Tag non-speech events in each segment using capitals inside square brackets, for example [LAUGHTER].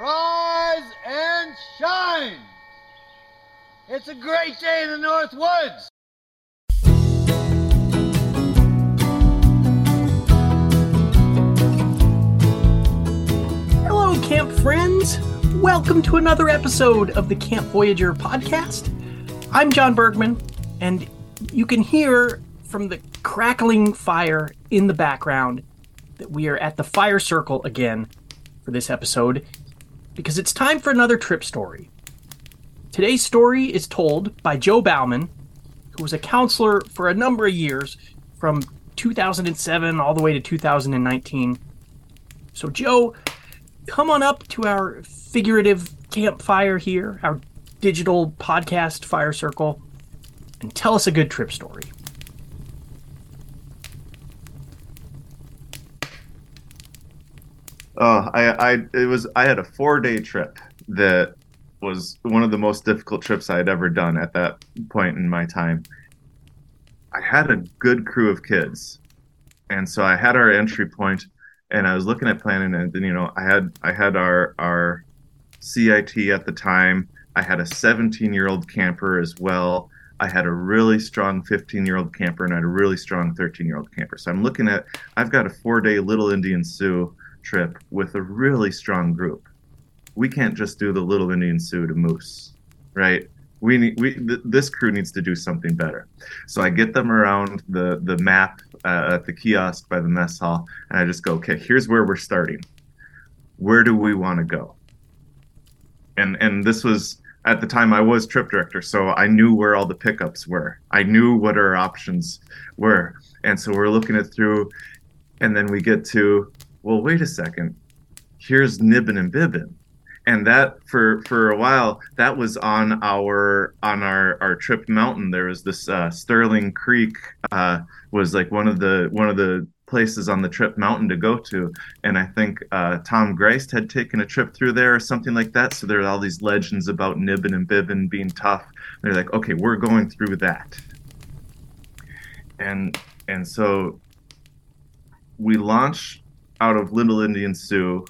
rise and shine. It's a great day in the North Woods. Hello, camp friends. Welcome to another episode of the Camp Voyageur podcast. I'm John Burgman, and you can hear from the crackling fire in the background that we are at the fire circle again for this episode because it's time for another trip story. Today's story is told by Joe Baumann, who was a counselor for a number of years from 2007 all the way to 2019. So, Joe, come on up to our figurative campfire here, our digital podcast fire circle, and tell us a good trip story. Oh, I, I, it was, I had a four day trip that was one of the most difficult trips I had ever done at that point in my time. I had a good crew of kids, and so I had our entry point, and I was looking at planning, and then you know, I had, I had our, our CIT at the time. I had a 17 year old camper as well. I had a really strong 15 year old camper, and I had a really strong 13 year old camper. So I'm looking at, I've got a four day Little Indian Sioux trip with a really strong group. We can't just do the Little Indian Sioux to Moose, right? We need we th- this crew needs to do something better. So I get them around the the map uh, at the kiosk by the mess hall, and I just go, okay, here's where we're starting. Where do we want to go? And and this was at the time I was trip director, so I knew where all the pickups were. I knew what our options were, and so we're looking it through, and then we get to well, wait a second. Here's Nibin and Bibon. And that for for a while that was on our on our our trip mountain. There was this uh, Sterling Creek uh, was like one of the one of the places on the trip mountain to go to. And I think uh, Tom Greist had taken a trip through there or something like that. So there are all these legends about Nibin and Bibon being tough. They're like, okay, we're going through that. And and so we launch out of Little Indian Sioux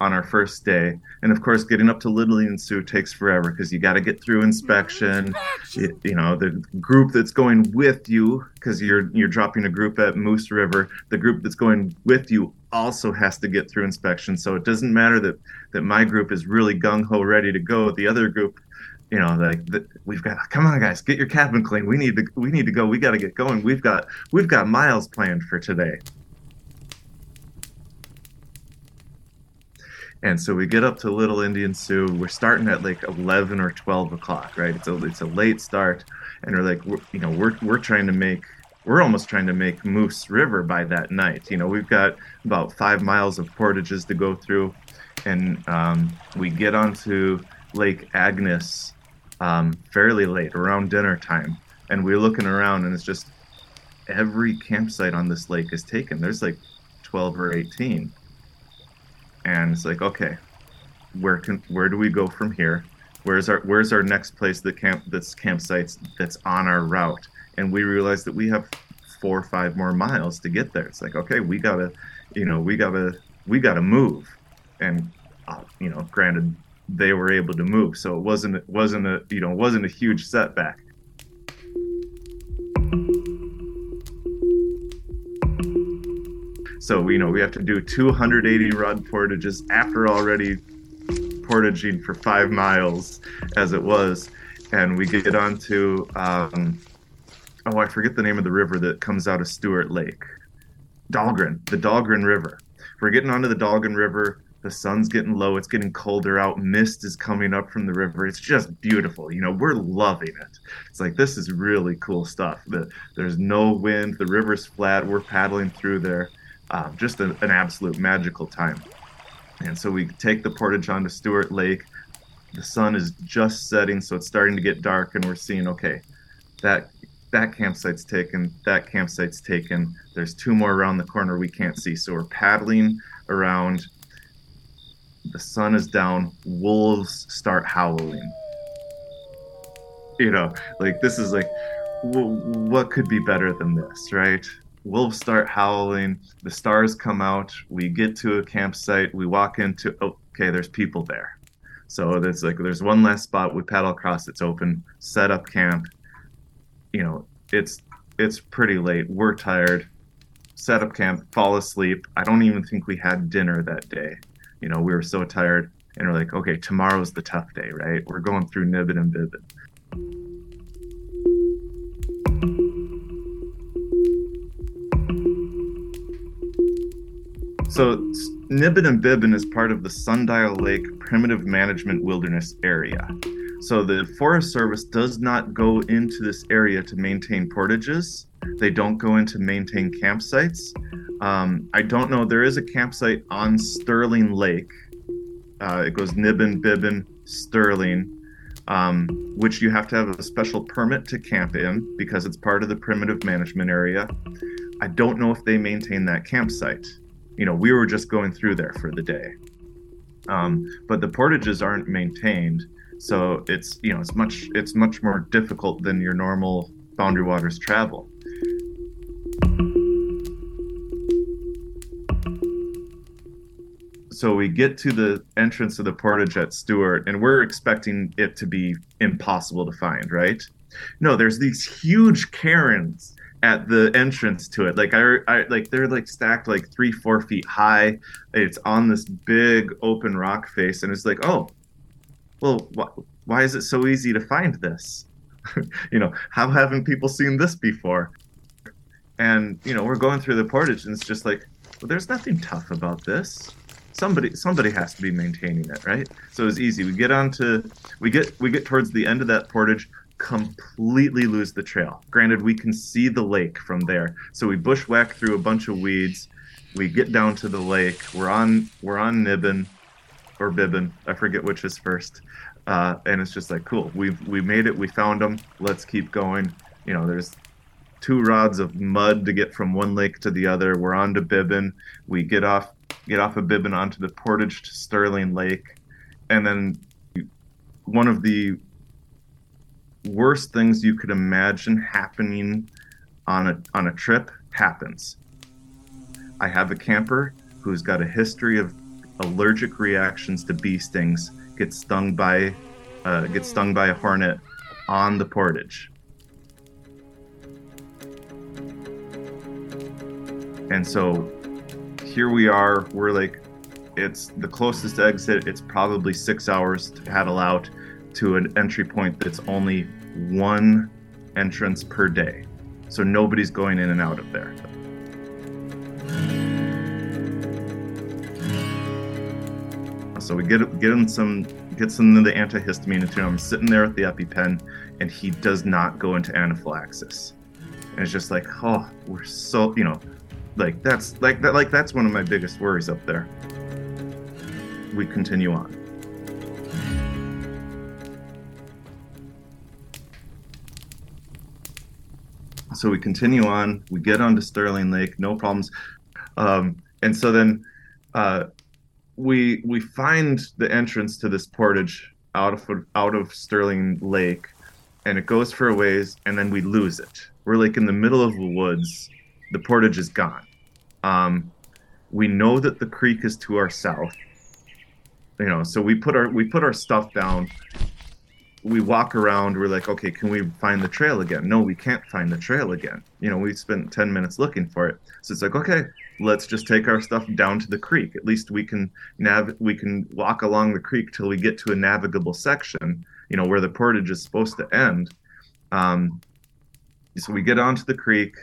on our first day. And of course, getting up to Little Indian Sioux takes forever because you got to get through inspection. Mm-hmm. You, you, know, the group that's going with you, because you're you're dropping a group at Moose River. The group that's going with you also has to get through inspection. So it doesn't matter that that my group is really gung ho ready to go. The other group. You know, like the, we've got. Come on, guys, get your cabin clean. We need to. We need to go. We got to get going. We've got. We've got miles planned for today. And so we get up to Little Indian Sioux. We're starting at like 11 or 12 o'clock, right? It's a it's a late start, and we're like, we're, you know, we're we're trying to make we're almost trying to make Moose River by that night. You know, we've got about five miles of portages to go through, and um, we get onto Lake Agnes um, fairly late, around dinner time, and we're looking around, and it's just every campsite on this lake is taken. There's like 12 or 18 and it's like okay where can where do we go from here? Where's our where's our next place that camp that's campsites that's on our route? And we realize that we have four or five more miles to get there. It's like okay we gotta you know we gotta we gotta move. And uh, you know granted they were able to move. So it wasn't it wasn't a you know wasn't a huge setback So you know we have to do 280 rod portages after already portaging for five miles as it was, and we get onto um, oh I forget the name of the river that comes out of Stuart Lake, Dahlgren, the Dahlgren River. We're getting onto the Dahlgren River. The sun's getting low. It's getting colder out. Mist is coming up from the river. It's just beautiful. You know, we're loving it. It's like this is really cool stuff. The, there's no wind. The river's flat. We're paddling through there um, just a, an absolute magical time. And so we take the portage onto Stuart Lake. The sun is just setting, so it's starting to get dark, and we're seeing okay, that that campsite's taken, that campsite's taken. There's two more around the corner we can't see, so we're paddling around. The sun is down. Wolves start howling. You know, like this is like, w- what could be better than this, right? Wolves start howling the stars come out we get to a campsite we walk into oh okay, there's people there. So there's like there's one last spot we paddle across. It's open. Set up camp. You know, it's it's pretty late. We're tired. Set up camp. Fall asleep. I don't even think we had dinner that day. You know, we were so tired, and we're like, okay, tomorrow's the tough day, right? We're going through Nibin and Bibon. So Nibin and Bibon is part of the Sundial Lake Primitive Management Wilderness Area. So the Forest Service does not go into this area to maintain portages. They don't go in to maintain campsites. Um, I don't know. There is a campsite on Sterling Lake. Uh, it goes Nibin, Bibon, Sterling, um, which you have to have a special permit to camp in because it's part of the primitive management area. I don't know if they maintain that campsite you know, we were just going through there for the day. Um, but the portages aren't maintained, so it's you know it's much it's much more difficult than your normal Boundary Waters travel. So we get to the entrance of the portage at Stuart, and we're expecting it to be impossible to find, right? No, there's these huge cairns at the entrance to it. Like I, I like they're like stacked like three, four feet high. It's on this big open rock face, and it's like, oh, well, wh- why is it so easy to find this? [LAUGHS] you know, how haven't people seen this before? And you know, we're going through the portage, and it's just like, well, there's nothing tough about this. Somebody, somebody has to be maintaining it, right? So it's easy. We get onto, we get, we get towards the end of that portage completely lose the trail. Granted, we can see the lake from there, so we bushwhack through a bunch of weeds. We get down to the lake. We're on we're on Nibin or Bibon. I forget which is first. Uh, and it's just like cool. We've we made it. We found them. Let's keep going. You know, there's two rods of mud to get from one lake to the other. We're on to Bibon. We get off get off of Bibon onto the portage to Sterling Lake, and then one of the worst things you could imagine happening on a on a trip happens. I have a camper who's got a history of allergic reactions to bee stings. Gets stung by uh, gets stung by a hornet on the portage. And so here we are. We're like, it's the closest exit. It's probably six hours to paddle out to an entry point that's only one entrance per day. So nobody's going in and out of there. So we get get him some get some of the antihistamine him. I'm sitting there with the EpiPen, and he does not go into anaphylaxis. And it's just like, oh, we're so you know, like that's like that like that's one of my biggest worries up there. We continue on. So we continue on. We get onto Sterling Lake, no problems. Um, and so then uh, we we find the entrance to this portage out of out of Sterling Lake, and it goes for a ways, and then we lose it. We're like in the middle of the woods. The portage is gone. Um, we know that the creek is to our south. You know, so we put our we put our stuff down we walk around we're like okay can we find the trail again? No we can't find the trail again. You know we spent 10 minutes looking for it. So it's like okay let's just take our stuff down to the creek. At least we can nav we can walk along the creek till we get to a navigable section you know where the portage is supposed to end. Um, so we get onto the creek.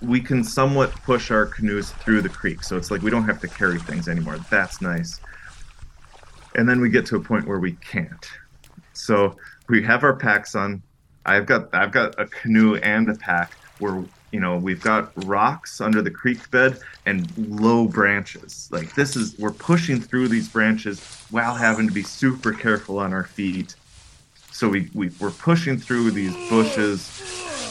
We can somewhat push our canoes through the creek. So it's like we don't have to carry things anymore. That's nice. And then we get to a point where we can't so we have our packs on. I've got I've got a canoe and a pack where you know we've got rocks under the creek bed and low branches. Like this is we're pushing through these branches while having to be super careful on our feet. So we, we we're pushing through these bushes.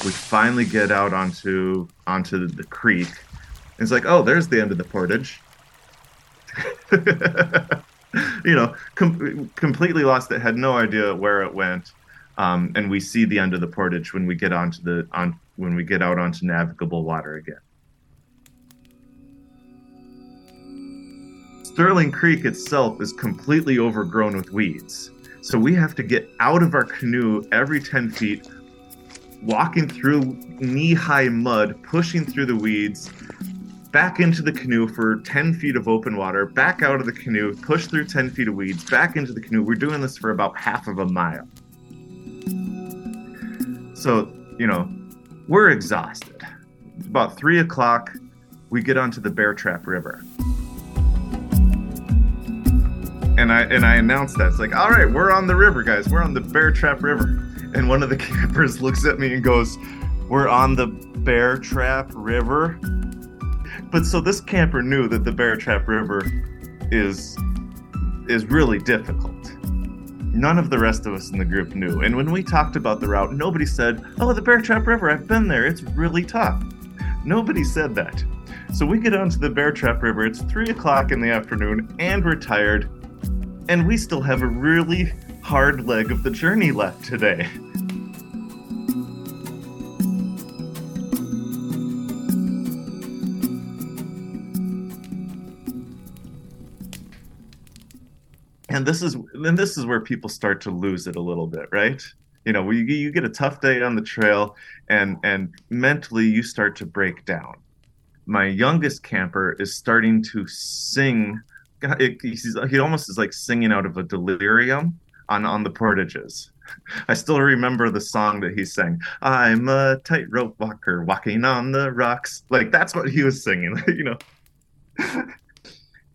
We finally get out onto onto the creek. It's like, oh, there's the end of the portage. [LAUGHS] [LAUGHS] you know, com- completely lost it. Had no idea where it went. Um, and we see the end of the portage when we get onto the on when we get out onto navigable water again. Sterling Creek itself is completely overgrown with weeds. So we have to get out of our canoe every 10 feet, walking through knee high mud, pushing through the weeds, back into the canoe for 10 feet of open water, back out of the canoe, push through 10 feet of weeds, back into the canoe. We're doing this for about half of a mile. So, you know, we're exhausted. It's About three o'clock, we get onto the Bear Trap River. And I and I announced that. It's like, all right, we're on the river, guys. We're on the Bear Trap River. And one of the [LAUGHS] campers looks at me and goes, We're on the Bear Trap River. But so this camper knew that the Bear Trap River is is really difficult. None of the rest of us in the group knew. And when we talked about the route, nobody said, Oh, the Bear Trap River, I've been there. It's really tough. Nobody said that. So we get onto the Bear Trap River. It's three o'clock in the afternoon, and we're tired. And we still have a really hard leg of the journey left today. And this is and this is where people start to lose it a little bit right you know you, you get a tough day on the trail and and mentally you start to break down my youngest camper is starting to sing he almost is like singing out of a delirium on on the portages I still remember the song that he sang. I'm a tightrope walker walking on the rocks. Like that's what he was singing, [LAUGHS] you know.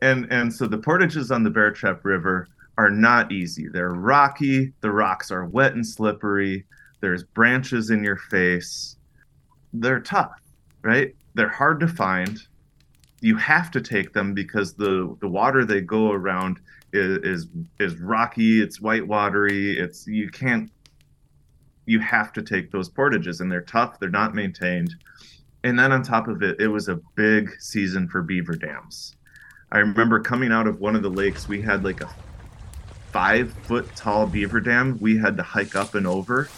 And and so the portages on the Bear Trap River are not easy. They're rocky. The rocks are wet and slippery. There's branches in your face. They're tough, right? They're hard to find. You have to take them because the the water they go around is is, is rocky. It's white watery. It's you can't. You have to take those portages, and they're tough. They're not maintained. And then on top of it, it was a big season for beaver dams. I remember coming out of one of the lakes, we had like a five foot tall beaver dam we had to hike up and over.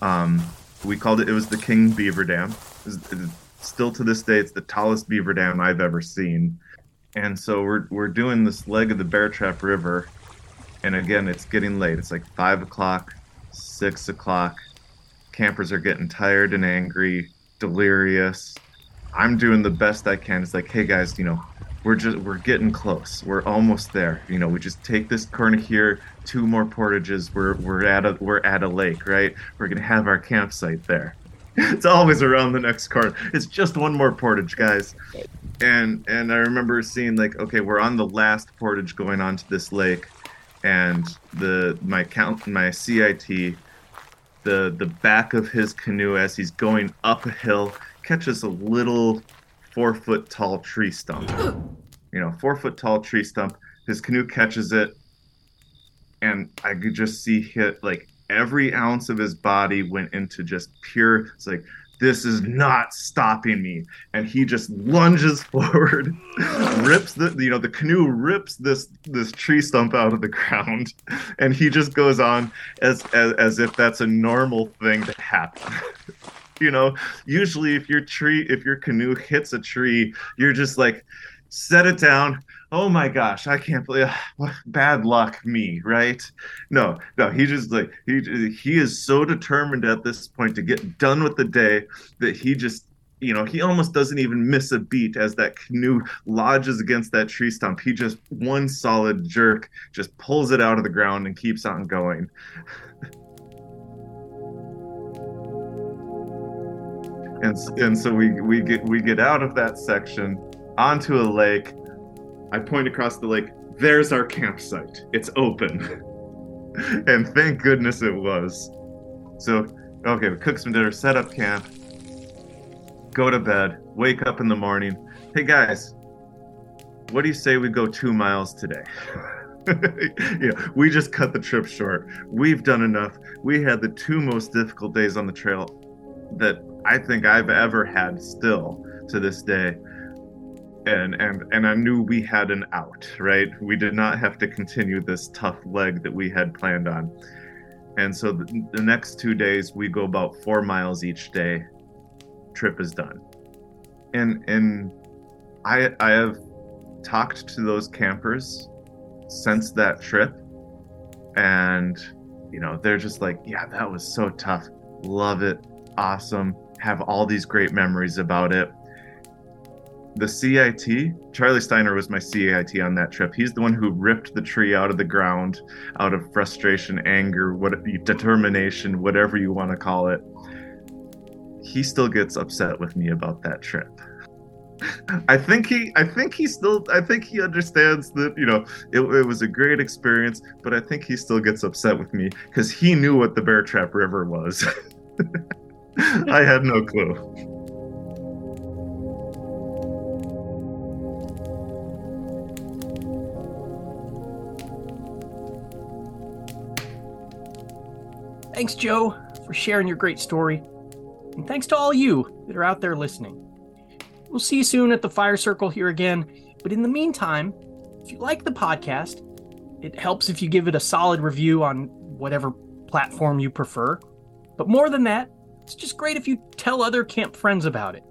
Um, we called it, it was the King Beaver Dam. It was, it still to this day, it's the tallest beaver dam I've ever seen. And so we're, we're doing this leg of the Bear Trap River. And again, it's getting late. It's like five o'clock, six o'clock. Campers are getting tired and angry, delirious. I'm doing the best I can. It's like, hey guys, you know, we're just we're getting close. We're almost there. You know, we just take this corner here, two more portages. We're we're at a we're at a lake, right? We're gonna have our campsite there. [LAUGHS] It's always around the next corner. It's just one more portage, guys. And and I remember seeing like, okay, we're on the last portage going onto this lake, and the my count my CIT, the the back of his canoe as he's going up a hill catches a little four foot tall tree stump. You know, four foot tall tree stump. His canoe catches it, and I could just see hit like every ounce of his body went into just pure. It's like this is not stopping me, and he just lunges [LAUGHS] forward, rips the you know the canoe rips this this tree stump out of the ground, and he just goes on as as, as if that's a normal thing to happen. [LAUGHS] you know usually if your tree if your canoe hits a tree you're just like set it down. Oh my gosh i can't believe [SIGHS] bad luck me right? No no he just like he he is so determined at this point to get done with the day that he just you know he almost doesn't even miss a beat as that canoe lodges against that tree stump. He just one solid jerk just pulls it out of the ground and keeps on going [LAUGHS] and and so we we get we get out of that section onto a lake. I point across the lake. There's our campsite. It's open, [LAUGHS] and thank goodness it was. So okay, we cook some dinner, set up camp, go to bed, wake up in the morning. Hey guys, what do you say we go two miles today? [LAUGHS] yeah, we just cut the trip short. We've done enough. We had the two most difficult days on the trail that I think I've ever had still to this day. And and and I knew we had an out, right? We did not have to continue this tough leg that we had planned on. And so the, the next two days we go about four miles each day. Trip is done. And and I I have talked to those campers since that trip, and you know, they're just like, yeah, that was so tough. Love it. Awesome. Have all these great memories about it. The CIT, Charlie Steiner was my CIT on that trip. He's the one who ripped the tree out of the ground out of frustration, anger, what determination, whatever you want to call it. He still gets upset with me about that trip. I think he, I think he still, I think he understands that you know it, it was a great experience, but I think he still gets upset with me because he knew what the Bear Trap River was. [LAUGHS] [LAUGHS] I had no clue. Thanks, Joe, for sharing your great story. And thanks to all you that are out there listening. We'll see you soon at the Fire Circle here again. But in the meantime, if you like the podcast, it helps if you give it a solid review on whatever platform you prefer. But more than that, it's just great if you tell other camp friends about it.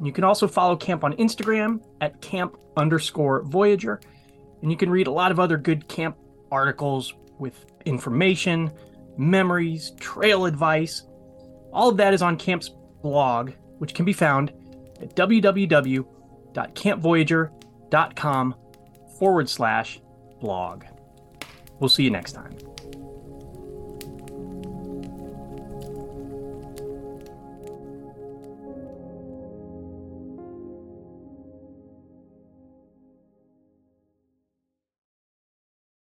You can also follow camp on Instagram at camp underscore voyageur. And you can read a lot of other good camp articles with information, memories, trail advice. All of that is on camp's blog, which can be found at www.campvoyageur.com forward slash blog. We'll see you next time.